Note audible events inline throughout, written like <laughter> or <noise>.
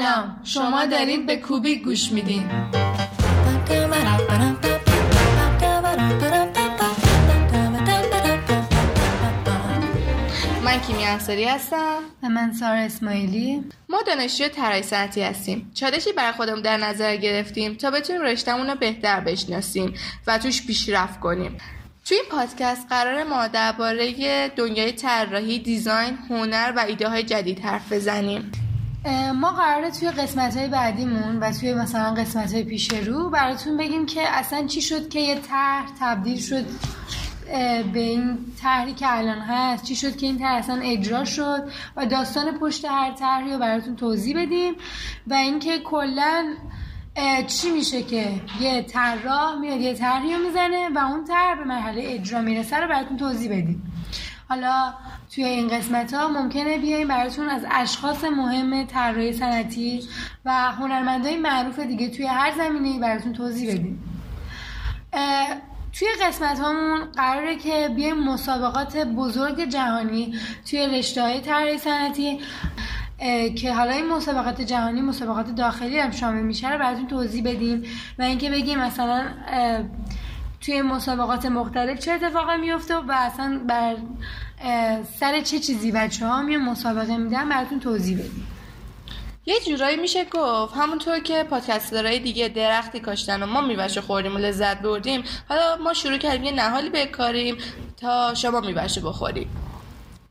سلام. شما دارید به کوبیک گوش میدین. من کیمی انصاری هستم. و من سارا اسماعیلی. ما دانشجوی طراحی صنعتی هستیم. چالشی برای خودمون در نظر گرفتیم تا بتونیم رشتهمون رو بهتر بشناسیم و توش پیشرفت کنیم. توی این پادکست قرار ما درباره دنیای طراحی دیزاین هنر و ایده های جدید حرف بزنیم. ما قراره توی قسمت های بعدیمون و توی مثلا قسمت های پیش رو براتون بگیم که اصلا چی شد که یه طرح تبدیل شد به این طرحی که الان هست. چی شد که این طرح اصلا اجرا شد و داستان پشت هر طرحی رو براتون توضیح بدیم و اینکه کلا چی میشه که یه طراح میاد یه طرحی رو می‌زنه و اون طرح به مرحله اجرا می‌رسه رو براتون توضیح بدیم. حالا توی این قسمت ها ممکنه بیایم براتون از اشخاص مهم طراحی صنعتی و هنرمندای معروف دیگه توی هر زمینه براتون توضیح بدیم. توی قسمت همون قراره که بیایم مسابقات بزرگ جهانی توی رشته های طراحی صنعتی که حالا این مسابقات جهانی مسابقات داخلی هم شامل میشه رو براتون توضیح بدیم و اینکه بگیم مثلا توی مسابقات مختلف چه اتفاقی میفته و اصلا بر سر چه چیزی بچه ها میان مسابقه میدن براتون توضیح بدیم؟ یه جورایی میشه گفت. همونطور که پادکسترهای دیگه درختی کاشتن و ما میوهشو خوردیم و لذت بردیم حالا ما شروع کردیم یه نهالی بکاریم تا شما میوهشو بخوریم.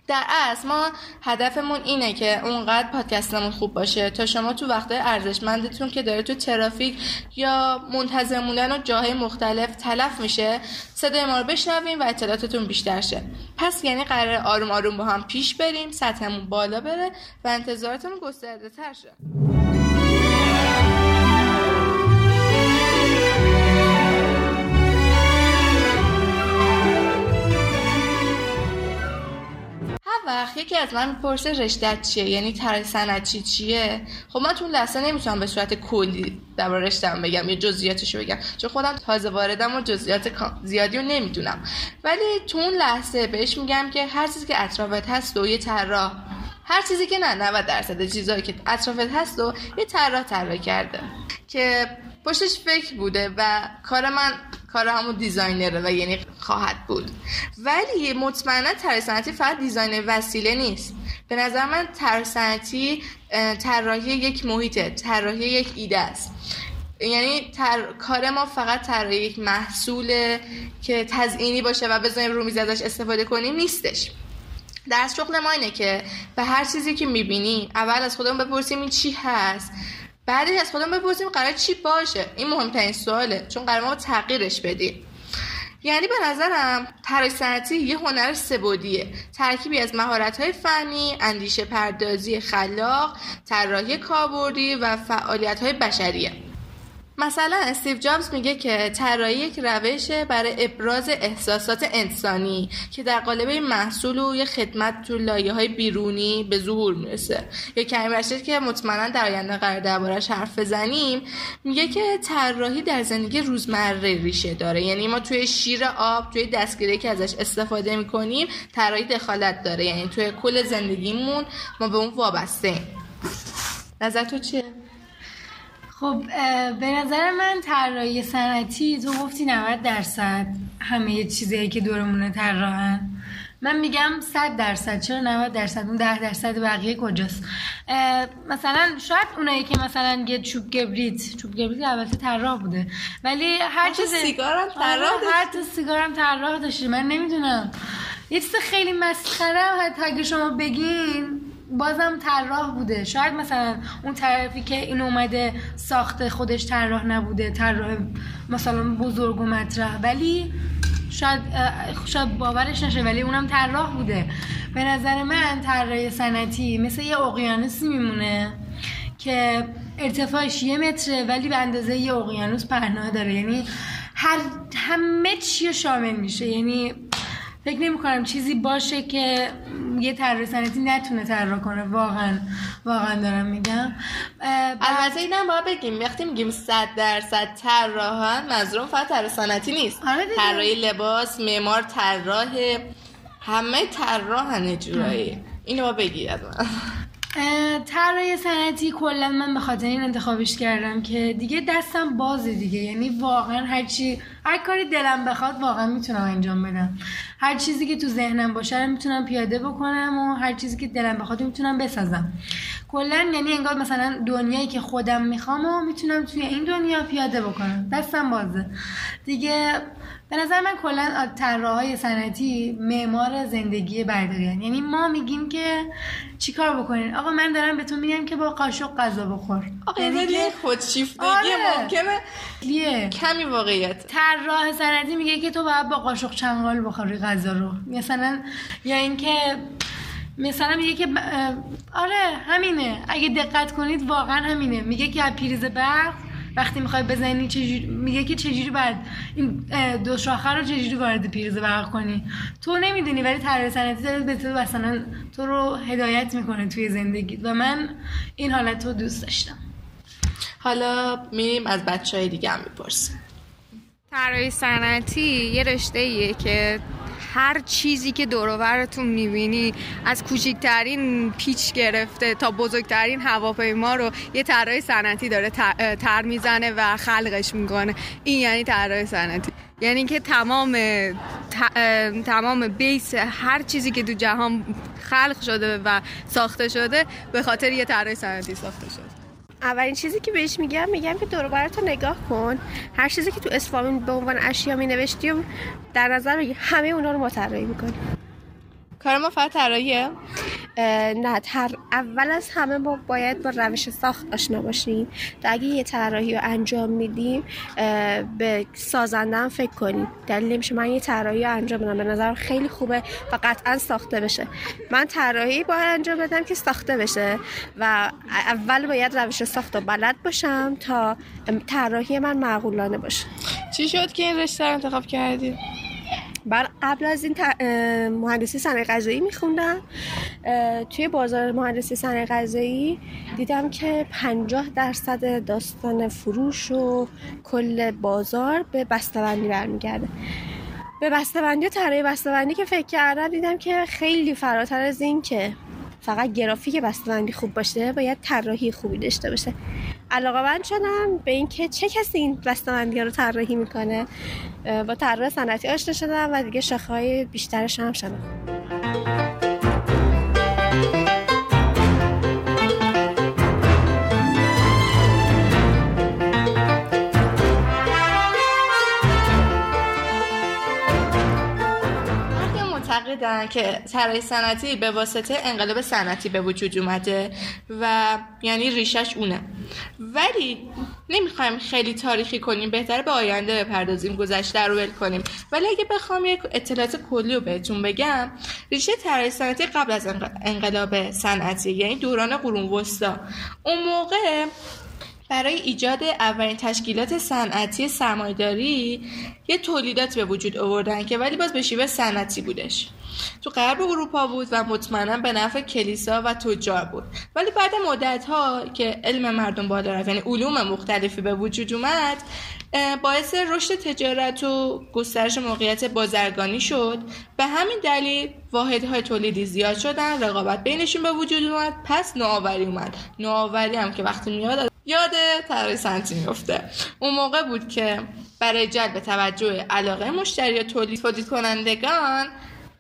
در اصل ما هدفمون اینه که اونقدر پادکستمون خوب باشه. تا شما تو وقت ارزشمندتون که داره تو ترافیک یا منتظر موندن و جاهای مختلف تلف میشه صدای ما رو بشنویم و اطلاعاتتون بیشتر شه. پس یعنی قرار آروم آروم با هم پیش بریم سطحمون بالا بره و انتظاراتمون گسترده تر شه. وقت یکی از من می‌پرسه رشتت چیه؟ یعنی طرح صنعتی چیه؟ خب من تو لحظه نمی‌تونم به صورت کلی در رشتم بگم یا جزئیاتشو بگم. چون خودم تازه واردم و جزئیات زیادی رو نمی‌دونم. ولی تو اون لحظه بهش میگم که هر چیزی که اطرافت هست و یه طراح. هر چیزی که نه 90 درصد چیزایی که اطرافت هست و یه طراح طراح کرده. که پشتش فکر بوده و کار من کار همون دیزاینره و یعنی خواهد بود. ولی مطمئنا طراحی فقط دیزاین وسیله نیست. به نظر من طراحی طراحی یک محیطه طراحی یک ایده است. یعنی تر... کار ما فقط طراحی یک محصوله که تزئینی باشه و بذاریم رو میز ازش استفاده کنیم نیستش. درس شغل ما اینه که به هر چیزی که می‌بینیم اول از خودمون بپرسیم این چی هست. بعدش از خودم بپرسیم قرار چی باشه. این مهمترین سواله. چون قرار ما تغییرش بدیم. یعنی به نظرم طراحی صنعتی یه هنر سبودیه ترکیبی از مهارت‌های فنی، اندیشه پردازی خلاق، طراحی کاربردی و فعالیت‌های بشریه. مثلا استیو جابز میگه که طراحی یک روش برای ابراز احساسات انسانی که در قالب محصول و یه خدمت تو لایه های بیرونی به ظهور می‌رسه. یا کریم رشید که مطمئنا در آینده قرار دربارش حرف بزنیم میگه که طراحی در زندگی روزمره ریشه داره. یعنی ما توی شیر آب توی دستگیری که ازش استفاده می‌کنیم طراحی دخالت داره. یعنی توی کل زندگیمون ما به اون وابسته نظر تو چیه؟ خب به نظر من طراحی صنعتی تو گفتی 90 درصد همه چیزایی که دورمونه طراحن. من میگم 100 درصد. چرا 90 درصد؟ اون 10 درصد بقیه کجاست؟ مثلا شاید اونایی که مثلا یه چوب کبریت چوب کبریت البته طراح بوده. ولی هر چیز سیگارم طراح هر تا سیگارم طراح داشته. من نمی‌دونم. یه چیز خیلی مسخره حتی اگه شما بگین بازم طراح بوده. شاید مثلا اون طرفی که این اومده ساخته خودش طراح نبوده طراح مثلا بزرگ و مطرح. ولی شاید شاید باورش نشه ولی اونم طراح بوده. به نظر من طراح سنتی مثل یه اقیانوسی میمونه که ارتفاعش یه متره ولی به اندازه یه اقیانوس پهناه داره. یعنی هر همه چی شامل میشه. یعنی فکر نمی کنم چیزی باشه که یه طراح صنعتی نتونه طراح کنه. واقعا واقعا دارم میگم. البته اینم باید بگیم وقتی میگیم 100 درصد طراحان منظورم فقط طراح صنعتی نیست. آره طراحی لباس معمار طراح همه طراحن جورایی. اینو با بگی از من. طراحی صنعتی کلا من به خاطر این انتخابش کردم که دیگه دستم بازه دیگه. یعنی واقعا هر چی هر کاری دلم بخواد واقعا می‌تونم انجام بدم. هر چیزی که تو ذهنم باشه رو می‌تونم پیاده بکنم و هر چیزی که دلم بخواد می‌تونم بسازم. کلا یعنی انگار مثلا دنیایی که خودم می‌خوام و می‌تونم توی این دنیا پیاده بکنم. دستم بازه. دیگه به نظر من کلا طراحهای صنعتی معمار زندگی برداریان یعنی ما میگیم که چیکار بکنین؟ آقا من دارم بهتون میگم که با قاشق غذا بخور. آقا یعنی که خودشیفتگی آره. ممکنه لیه. کمی واقعیت. طراح صنعتی میگه که تو باید با قاشق چنگال بخوری غذا رو. مثلا یا اینکه مثلا میگه که آره همینه. اگه دقت کنید واقعا همینه. میگه که از پریز برق وقتی می‌خوای بزنی چجوری میگه که چجوری باید این دو شاخه رو چجوری وارد پیروز برق کنی؟ تو نمی‌دونی ولی طراح صنعتی داره به تو مثلا تو رو هدایت می‌کنه توی زندگی. و من این حالت رو دوست داشتم. حالا میریم از بچه های دیگه هم می‌پرسیم. طراحی صنعتی یه رشته ایه که هر چیزی که دورورتون می‌بینی از کوچکترین پیچ گرفته تا بزرگترین هواپیما رو یه طراح صنعتی داره تر می‌زنه و خلقش می‌کنه. این یعنی طراح صنعتی. یعنی که تمام تمام بیس هر چیزی که تو جهان خلق شده و ساخته شده به خاطر یه طراح صنعتی ساخته شده. اولین چیزی که بهش میگم میگم که دور رو نگاه کن. هر چیزی که تو اسفامین به عنوان اشیا می نوشتی و در نظر بگی همه اونا رو ما می‌کنیم کار ما فقط طراحیه؟ نه تر اول از همه ما باید با روش ساخت آشنا باشیم. تا اگه یه طراحی رو انجام میدیم به سازندن فکر کنیم. دلیل میشه من یه طراحی رو انجام بدم. به نظر خیلی خوبه و قطعا ساخته بشه. من طراحی باید انجام بدم که ساخته بشه و اول باید روش ساخت رو بلد باشم تا طراحی من معقولانه باشه. چی شد که این رشته انتخاب کردید بر قبل از این مهندسی صنایع غذایی میخوندم. توی بازار مهندسی صنایع غذایی دیدم که 50 درصد داستان فروش و کل بازار به بسته‌بندی برمیگرده. به بسته‌بندی و طراحی بسته‌بندی که فکر کردم دیدم که خیلی فراتر از این که فقط گرافیک بسته‌بندی خوب باشه باید طراحی خوبی داشته باشه. علاقه من شدم به اینکه چه کسی این بسته‌بندی رو طراحی می‌کنه. با طراح صنعتی آشنا شدم و دیگه شاخه‌های بیشترش هم شدم معتقدن که طراحی صنعتی به واسطه انقلاب صنعتی به وجود اومده و یعنی ریشش اونه. ولی نمی‌خوایم خیلی تاریخی کنیم بهتر به آینده بپردازیم گذشته رو ول کنیم. ولی اگه بخوام یک اطلاعات کلی رو بهتون بگم ریشه طراحی صنعتی قبل از انقلاب صنعتی یعنی دوران قرون وسطا. اون موقع برای ایجاد اولین تشکیلات صنعتی سرمایداری یه تولیدات به وجود آوردن که ولی باز به شیوه صنعتی بودش. تو غرب اروپا بود و مطمئنا به نفع کلیسا و تجار بود. ولی بعد مدت ها که علم مردم بالا رفت یعنی علوم مختلفی به وجود اومد باعث رشد تجارت و گسترش موقعیت بازرگانی شد. به همین دلیل واحدهای تولیدی زیاد شدن رقابت بینشون به وجود اومد پس نوآوری اومد. نوآوری هم که وقتی میاد یاد طراحی سنتی میفته اون موقع بود که برای جلب توجه علاقه مشتری تولید تولید کنندگان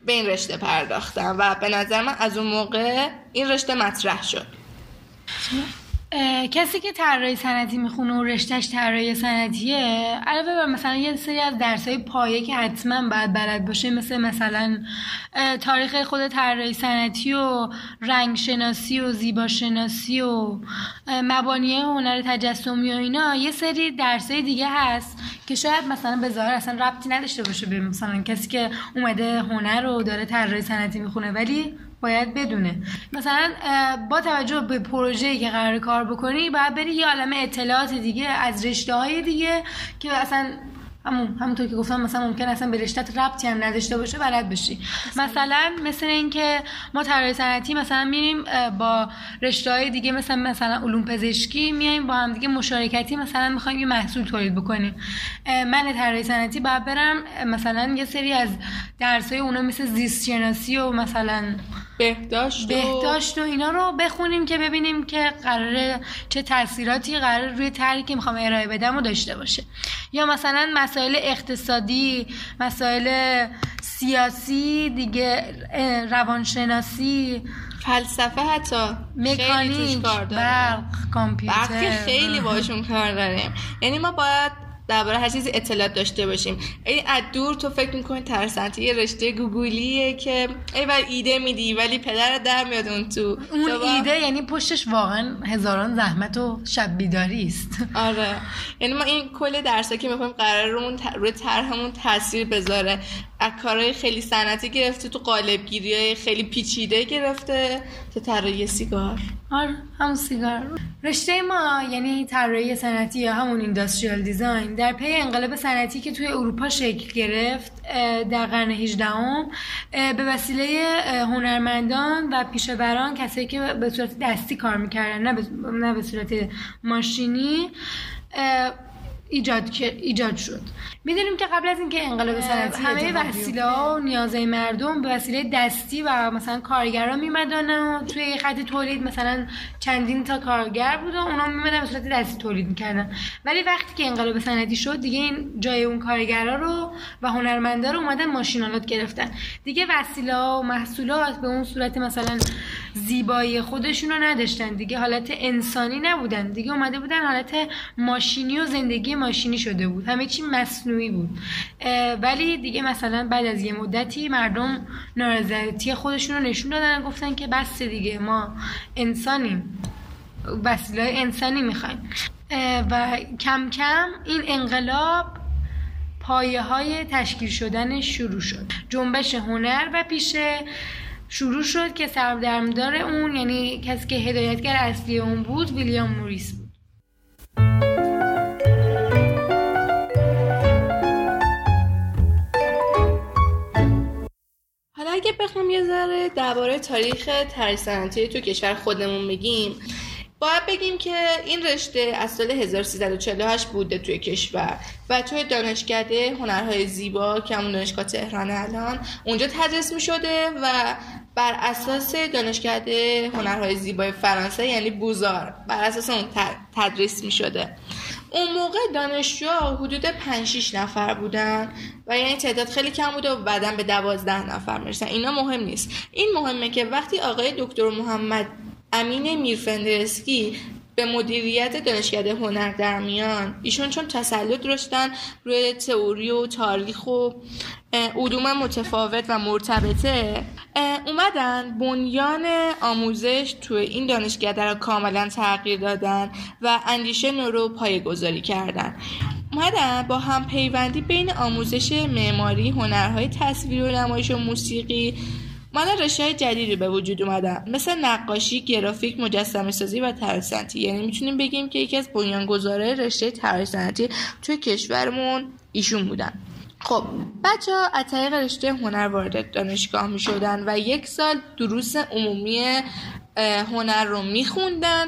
به این رشته پرداختم و به نظر من از اون موقع این رشته مطرح شد. کسی که طراحی صنعتی می‌خونه و رشتهش طراحی صنعتیه علاوه بر مثلا یه سری از درسای پایه که حتما باید بلد باشه مثل مثلا تاریخ خود طراحی صنعتی و رنگ شناسی و زیبا شناسی و مبانی هنر تجسمی و اینا یه سری درسای دیگه هست که شاید مثلا به ظاهر اصلا ربطی نداشته باشه به مثلا کسی که اومده هنر رو داره طراحی صنعتی می‌خونه ولی باید بدونه. مثلا با توجه به پروژه‌ای که قرار کار بکنی باید بری یه عالم اطلاعات دیگه از رشته های دیگه که اصلا همون همونطور که گفتم مثلا ممکن اصلا به رشتت ربطی هم نداشته باشه بلد بشی. مثلا. مثل اینکه ما طراحی صنعتی مثلا میریم با رشته های دیگه مثلا مثلا علوم پزشکی میایم با هم دیگه مشارکتی مثلا می‌خوایم یه محصول تولید بکنیم. من طراحی صنعتی باید برم مثلا یه سری از درس های اونا مثل زیست شناسی و مثلا بهداشت و... بهداشت و اینا رو بخونیم که ببینیم که قراره چه تاثیراتی قرار روی طرحی که می‌خوام ارائه بدم و داشته باشه. یا مثلا مسائل اقتصادی مسائل سیاسی دیگه روانشناسی فلسفه حتی. مکانیک برق کامپیوتر. برق خیلی باشون کار داریم. یعنی ما باید درباره هر چیزی اطلاعات داشته باشیم. این از دور تو فکر می‌کنی ترسنتی یه رشته گوگلیه که ای بر ایده میدی ولی پدر در میاد اون تو. اون ایده یعنی پشتش واقعا هزاران زحمت و شب بیداری است. آره. یعنی ما این کل درسا که می‌خوایم قرار رو روی طرحمون تاثیر بذاره. از کارهای خیلی صنعتی گرفته تو قالبگیری های خیلی پیچیده گرفته تا طراحی سیگار. آره همون سیگار. رشته ما یعنی طراحی صنعتی یا همون اینداستریال دیزاین در پی انقلاب صنعتی که توی اروپا شکل گرفت در قرن 18 به وسیله هنرمندان و پیشوران کسایی که به صورت دستی کار می‌کردن نه به صورت ماشینی ایجاد ایجاد شد. می‌دونیم که قبل از اینکه انقلاب صنعتی همه وسیله ها و نیازهای مردم به وسیله دستی و مثلا کارگرا میمدن و توی خط تولید مثلا چندین تا کارگر بود و اونا میمدن به صورت دستی تولید می‌کردن. ولی وقتی که انقلاب صنعتی شد دیگه این جای اون کارگرا رو و هنرمندا رو اومدن ماشینالات گرفتن. دیگه وسیله ها و محصولات به اون صورت مثلا زیبایی خودشون رو نداشتن. دیگه حالت انسانی نبودن. دیگه اومده بودن حالت ماشینی و زندگی ماشینی شده بود. همه چی مصنوعی بود. ولی دیگه مثلا بعد از یه مدتی مردم نارضایتی خودشون رو نشون دادن گفتن که بس دیگه ما انسانیم. وسیله انسانی می‌خوایم. و کم کم این انقلاب پایه های تشکیل شدن شروع شد. جنبش هنر و پیشه. شروع شد که سردرمدار اون یعنی کسی که هدایتگر اصلی اون بود ویلیام موریس بود. حالا اگه بخوام یه ذره درباره تاریخ طرح تو کشور خودمون بگیم باید بگیم که این رشته از سال 1348 بوده توی کشور و توی دانشکده هنرهای زیبا که همون دانشگاه تهران الان اونجا تدریس می شده و بر اساس دانشکده هنرهای زیبای فرانسه یعنی بوزار. بر اساس اون تدریس می شده اون موقع دانشجوها حدود 5 6 نفر بودن و یعنی تعداد خیلی کم بوده و بعدا به 12 نفر می‌رسن اینا مهم نیست. این مهمه که وقتی آقای دکتر محمد امین میرفندرسکی به مدیریت دانشکده هنر در میان ایشون چون تسلط داشتن روی تئوری و تاریخ و علوم متفاوت و مرتبطه. اومدن بنیان آموزش توی این دانشکده را کاملا تغییر دادن و اندیشه نو رو پایه گذاری کردن. اومدن با هم پیوندی بین آموزش معماری هنرهای تصویر و نمایش و موسیقی. مالا رشته های جدیدی به وجود اومدن. مثل نقاشی گرافیک مجسمه سازی و طراحی یعنی می‌تونیم بگیم که یکی از بنیانگذاره رشته طراحی توی کشورمون ایشون بودن. خب بچه ها از طریق رشته هنر وارد دانشگاه می شدن و یک سال دروس عمومی هنر رو می خوندن.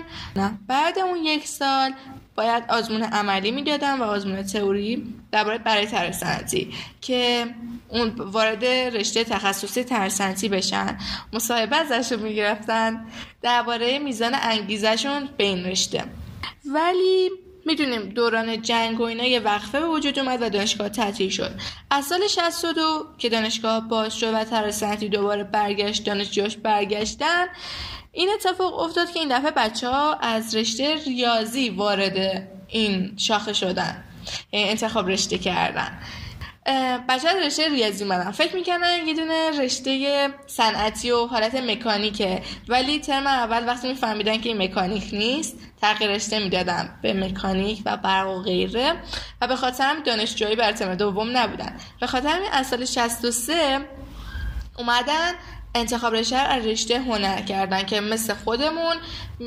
بعد اون یک سال باید آزمون عملی می‌دادن و آزمون تئوری درباره برای ترسنتی که اون وارد رشته تخصصی ترسنتی بشن. مصاحبه ازشون می‌گرفتن درباره میزان انگیزشون به این رشته. ولی می‌دونیم دوران جنگ و اینا یه وقفه به وجود اومد و دانشگاه تعطیل شد. از سال 62 که دانشگاه باز شد و ترسنتی دوباره برگشت دانشجوش برگشتن این اتفاق افتاد که این دفعه بچه ها از رشته ریاضی وارد این شاخه شدن یعنی انتخاب رشته کردن. بچه رشته ریاضی مدن فکر می‌کنن یه دونه رشته صنعتی و حالت مکانیکه. ولی ترم اول وقتی میفهمیدن که این مکانیک نیست تغییر رشته می‌دادن به مکانیک و برق و غیره و به خاطر هم دانشجویی بر ترم دوم نبودن. به خاطر از سال 63 اومدن انتخاب رشته از رشته هنر کردن که مثل خودمون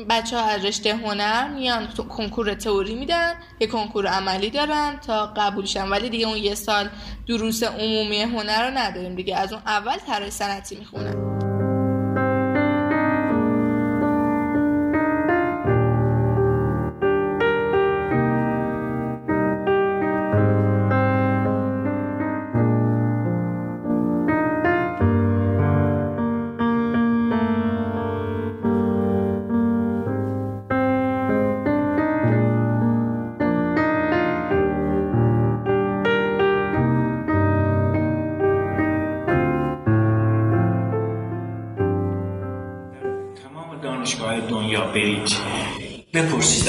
بچه ها از رشته هنر میان کنکور تئوری میدن یه کنکور عملی دارن تا قبولشن ولی دیگه اون یه سال دروس عمومی هنر رو نداریم دیگه. از اون اول طراحی صنعتی می‌خونن.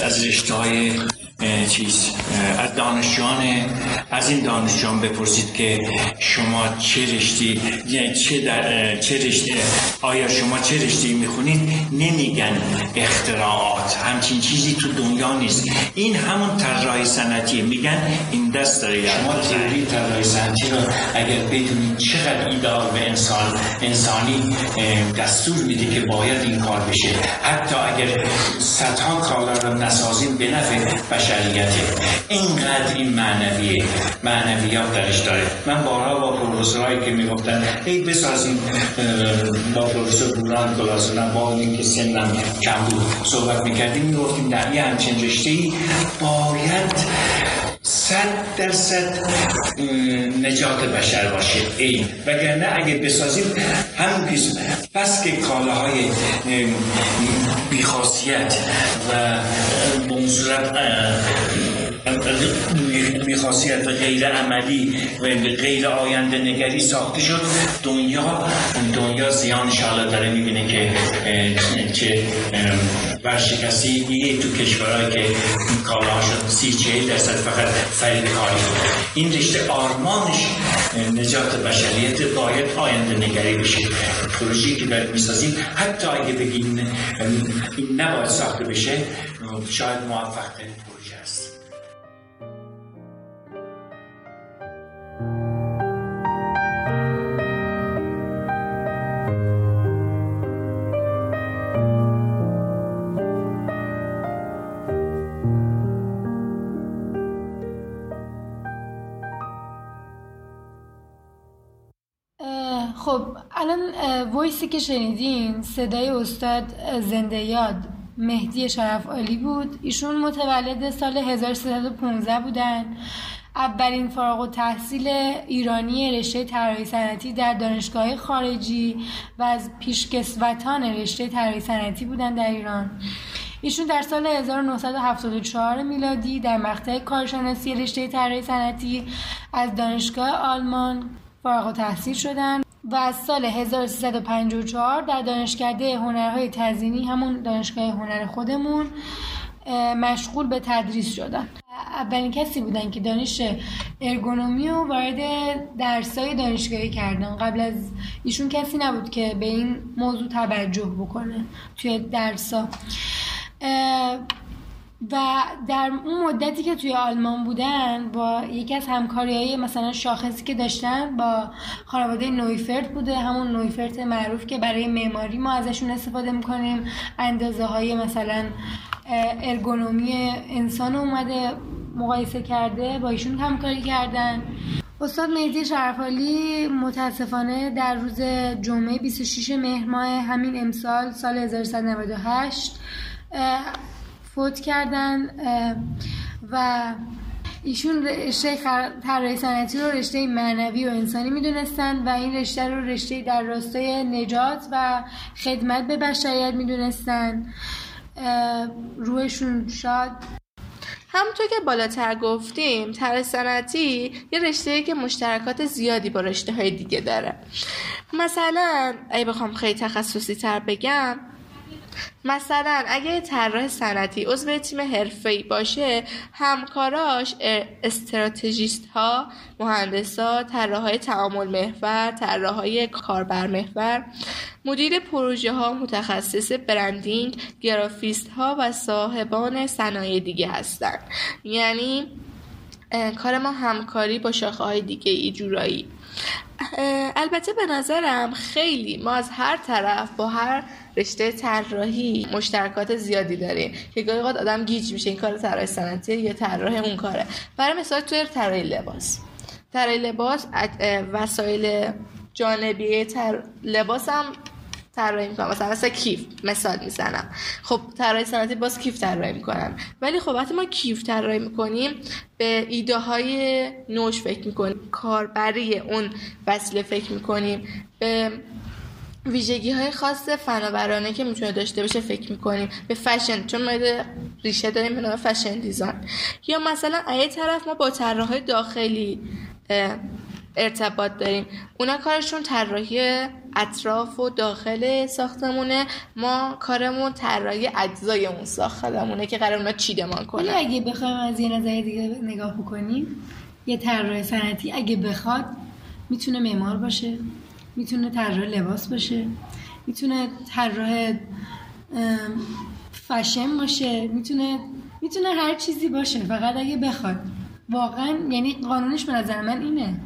از رشته های چیز از دانشجویان از این دانشجویان بپرسید که شما چه رشته یعنی چه در چه رشته آیا شما چه رشته می‌خونید؟ نمیگن اختراعات همچین چیزی تو دنیا نیست. این همون طراحی صنعتی میگن این دست داره شما تئوری طراحی صنعتی رو اگر بدونید چقدر ایدال به انسان انسانی دستور میده که باید این کار بشه. حتی اگر صدها کالا رو نسازیم به نفع بشریته اینقدر این معنویه. معنویات درش داره من بارها با پروفسورهایی که می‌گفتن ای بسازیم با پروفسور بوران کلاسونم با این که سنم کم بود صحبت می‌کردیم می‌گفتیم در یه همچین رشته ای باید صد درصد نجات بشر باشه. این وگرنه اگه بسازیم همون پیس بس که کالاهای بیخاصیت و به و غیر عملی و غیر آینده نگری ساخته شد. دنیا دنیا زیان حالا داره می‌بینه که چه ورشکستی یه تو کشورهایی که شد. سی چه درصد فقط فرید کاری این رشته آرمانش نجات بشریت باید آینده نگری بشه. پروژه‌ای که باید می‌سازیم. حتی اگه بگیم این نباید ساخته بشه شاید موفق ویسی که شنیدین صدای استاد زنده یاد مهدی شرف عالی بود. ایشون متولد سال 1315 بودن. اولین فارغ و تحصیل ایرانی رشته طراحی صنعتی در دانشگاه خارجی و از پیشکسوتان رشته طراحی صنعتی بودن در ایران. ایشون در سال 1974 میلادی در مقطع کارشناسی رشته طراحی صنعتی از دانشگاه آلمان فارغ التحصیل شدند و از سال 1354 در دانشکده هنرهای تزینی همون دانشگاه هنر خودمون مشغول به تدریس شدن. اولین کسی بودن که دانش ارگونومی رو وارد درسای دانشگاهی کردن. قبل از ایشون کسی نبود که به این موضوع توجه بکنه توی درسا و در اون مدتی که توی آلمان بودن با یکی از همکاری های مثلا شاخصی که داشتن با خانواده نویفرت بوده همون نویفرت معروف که برای معماری ما ازشون استفاده می‌کنیم. اندازه های مثلا ارگونومی انسان اومده مقایسه کرده با ایشون همکاری کردن. استاد مهدی شرفالی متاسفانه در روز جمعه 26 مهر ماه همین امسال سال 1398 فوت کردن و ایشون رشته طراحی صنعتی رو رشته معنوی و انسانی می‌دونستن و این رشته رو رشته در راستای نجات و خدمت به بشریت می‌دونستن. روحشون شاد. همونطور که بالاتر گفتیم طراحی صنعتی یه رشته که مشترکات زیادی با رشته های دیگه داره. مثلا اگه بخوام خیلی تخصصی تر بگم مثلا اگه طراح صنعتی عضو تیم حرفه‌ای باشه همکاراش استراتژیست ها مهندس ها طراحهای تعامل محور طراحهای کاربر محور مدیر پروژه ها متخصص برندینگ گرافیست ها و صاحبان صنایع دیگه هستند یعنی کار ما همکاری با شاخه های دیگه ای جورایی. البته به نظرم خیلی ما از هر طرف با هر رشته طراحی مشترکات زیادی داریم که گاهی اوقات آدم گیج میشه این کار طراح صنعتی یا طراح اون کاره. برای مثال توی طراحی لباس. طراحی لباس وسایل جانبی تر... لباس هم طراحی می‌کنم. مثلا مثلا کیف مثال می‌زنم. خب طراحی صنعتی باز کیف طراحی می‌کنم. ولی خب وقتی ما کیف طراحی می‌کنیم به ایده های نوش فکر می‌کنیم. کاربری اون وسیله فکر می‌کنیم. به ویژگی های خاص فناورانه که می‌تونه داشته باشه فکر می‌کنیم. به فشن چون ما ریشه داریم به نام فشن دیزاین. یا مثلا ایه طرف ما با طراح داخلی ارتباط داریم. اونا کارشون طراحی اطراف و داخل ساختمونه. ما کارمون طراحی اجزای اون ساختمونه که قرار اونا چیدمان کنن. اگه بخوایم از یه نظر دیگه نگاه بکنیم یه طراح صنعتی اگه بخواد می‌تونه معمار باشه می‌تونه طراح لباس باشه می‌تونه طراح فشن باشه می‌تونه می‌تونه هر چیزی باشه. فقط اگه بخواد. واقعا یعنی قانونش به نظر من اینه.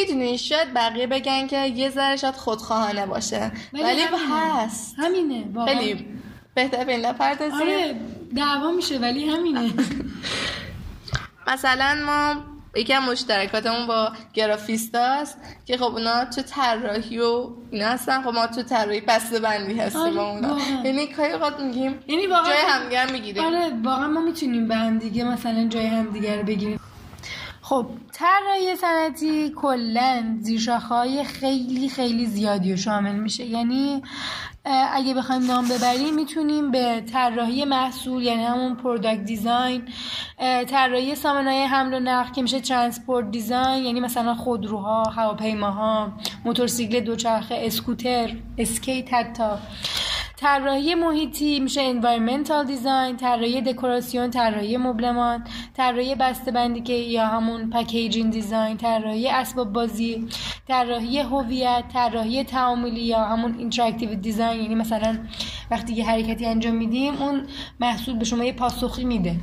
می‌دونی شاید بقیه بگن که یه ذره شاید خودخواهانه باشه. ولی, همینه. هست. همینه واقعا. خیلی بهتر به این نپردازیم. آره دعوا میشه ولی همینه. <laughs> مثلا ما یکی از مشترکاتمون با گرافیستاست که خب اونا تو طراحی و اینا هستن. خب ما تو طراحی بسته بندی هستیم آره، با اونا. واقعا. یعنی کاری اوقات میگیم یعنی واقعا جای همدیگر می‌گیریم. آره واقعا ما می‌تونیم به هم دیگه مثلا جای هم دیگه رو بگیریم. خب طراحی صنعتی کلا زیرشاخه‌های خیلی خیلی زیادی رو شامل میشه. یعنی اگه بخوایم نام ببریم می‌تونیم به طراحی محصول یعنی همون product design طراحی سامانه‌های حمل و نقل که میشه transport design یعنی مثلا خودروها هواپیماها موتورسیکل دوچرخه اسکوتر اسکیت حتی. طراحی محیطی میشه environmental design طراحی دکوراسیون طراحی مبلمان طراحی بسته‌بندی که یا همون packaging design طراحی اسباب بازی طراحی هویت طراحی تعاملی یا همون interactive design یعنی مثلا وقتی یه حرکتی انجام میدیم اون محصول به شما یه پاسخی میده.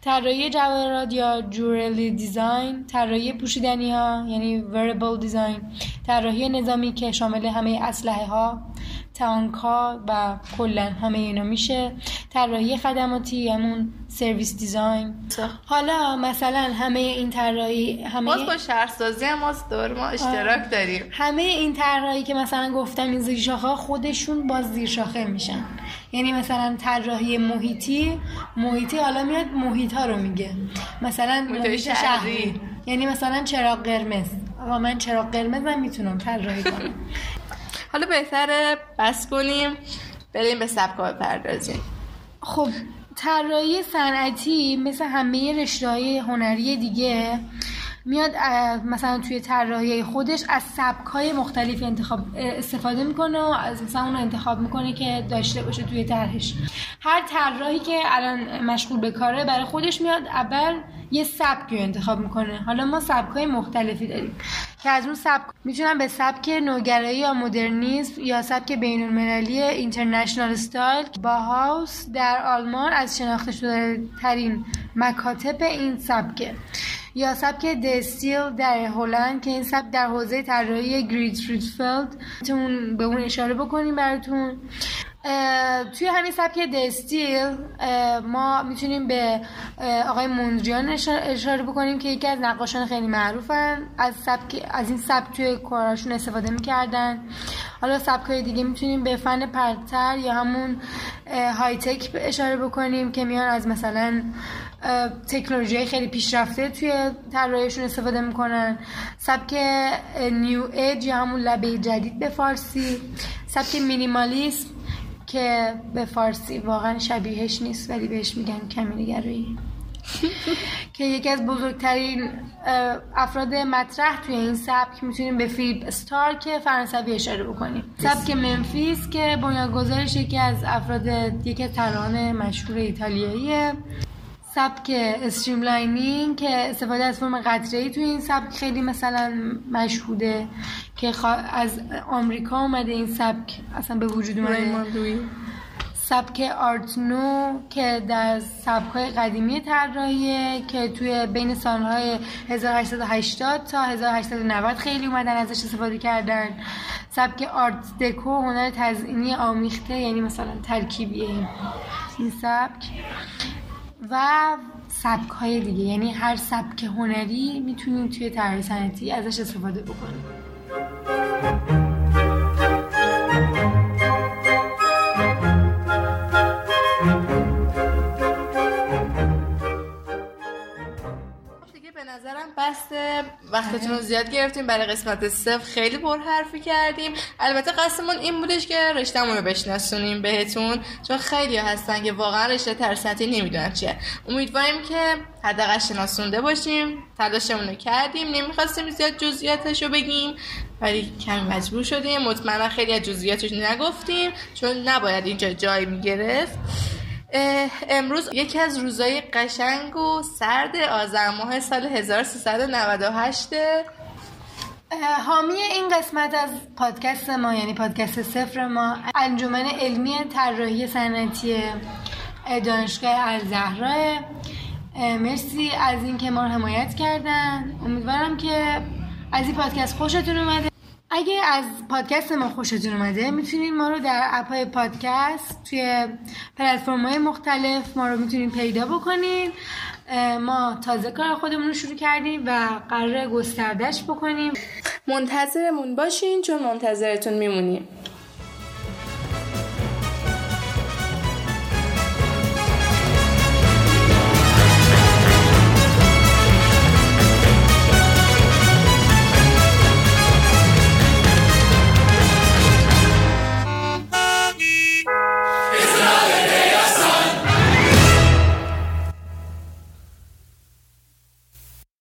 طراحی جواهرات یا jewelry design طراحی پوشیدنی ها یعنی wearable design طراحی نظامی که شامل همه اسلحه ها تانک ها و کلا همه اینا میشه طراحی خدماتی همون service design. حالا مثلا همه این طراحی همه باز با شهرسازی هم باز دور ما اشتراک داریم. همه این طراحی که مثلا گفتم این زیرشاخه خودشون باز زیرشاخه میشن. یعنی مثلا طراحی محیطی محیطی حالا میاد محیط ها رو میگه. مثلا محیط محیط شهری. شهری. یعنی مثلا چراغ قرمز. آقا من چراغ قرمزم می‌تونم طراحی کنم. <laughs> حالا بهتره بس کنیم بریم به سبکا بپردازیم. خب طراحی صنعتی مثل همه رشته های هنری دیگه میاد مثلا توی طراحی خودش از سبک های مختلفی انتخاب استفاده می‌کنه و از مثلا اون انتخاب می‌کنه که داشته باشه توی طرحش. هر طراحی که الان مشغول به کاره برای خودش میاد اول یه سبکی رو انتخاب می‌کنه. حالا ما سبک های مختلفی داریم که از اون سبک می‌تونن به سبک نوگرایی یا مدرنیسم یا سبک بین المللی اینترنشنال استایل با هاوس در آلمان از شناخته شده ترین مکاتب این سبکه. یا سبک دستیل در هلند که این سبک در حوزه طراحی گرید میتون به اون اشاره بکنیم براتون. توی همین سبک دستیل ما می‌تونیم به آقای موندریان اشاره- بکنیم که یکی از نقاشان خیلی معروفن. از سبک از این سبک توی کاراشون استفاده می‌کردن. حالا سبک های دیگه می‌تونیم به فن پرتر یا همون های تک اشاره بکنیم که میان از مثلا تکنولوژی خیلی پیشرفته توی طراحیشون استفاده می‌کنن. سبک نیو ایج یا همون لبه جدید به فارسی. سبک مینیمالیسم که به فارسی واقعا شبیهش نیست ولی بهش میگن کمینگرایی <laughs> که یکی از بزرگترین افراد مطرح توی این سبک می‌تونیم به فیلیپ استار که فرانسوی اشاره بکنیم. سبک منفیس که بنیانگذارش یکی از افراد یکی از طراحان مشهور ایتالیاییه. سبک streamlining که استفاده از فرم قطره‌ای توی این سبک خیلی مثلا مشهوده که خوا- از آمریکا اومده این سبک. اصلا به وجود اومده. سبک Art Nouveau که در سبک های قدیمی طراحیه که توی بین سالهای 1880 تا 1890 خیلی اومدن ازش استفاده کردن. سبک Art Deco هنر تزئینی آمیخته یعنی مثلا ترکیبیه این سبک. و سبک های دیگه. یعنی هر سبک هنری می‌تونیم توی طراحی صنعتی ازش استفاده بکنیم. وقتتون زیاد گرفتیم. برای قسمت صفر خیلی پر حرفی کردیم. البته قصدمون این بودش که رشتهمون رو بشناسونیم بهتون چون خیلی هستن که واقعا رشته ترسنتی نمی‌دونن چیه. امیدواریم که حداقل شناسونده باشیم. تلاشمون رو کردیم. نمی‌خواستیم زیاد جزئیاتش رو بگیم ولی کمی مجبور شدیم. مطمئنا خیلی از جزئیاتش نگفتیم چون نباید اینجا جای می‌گرفت. امروز یکی از روزای قشنگ و سرد آذر ماه سال 1398 حامی این قسمت از پادکست ما یعنی پادکست صفر ما انجمن علمی طراحی صنعتی دانشگاه الزهرا. مرسی از اینکه ما رو حمایت کردن. امیدوارم که از این پادکست خوشتون اومده. اگه از پادکست ما خوشتون اومده می‌تونید ما رو در اپهای پادکست توی پلتفرم های مختلف ما رو می‌تونید پیدا بکنید ما تازه کار خودمون رو شروع کردیم و قرار گستردش بکنیم. منتظرمون باشین چون منتظرتون میمونیم.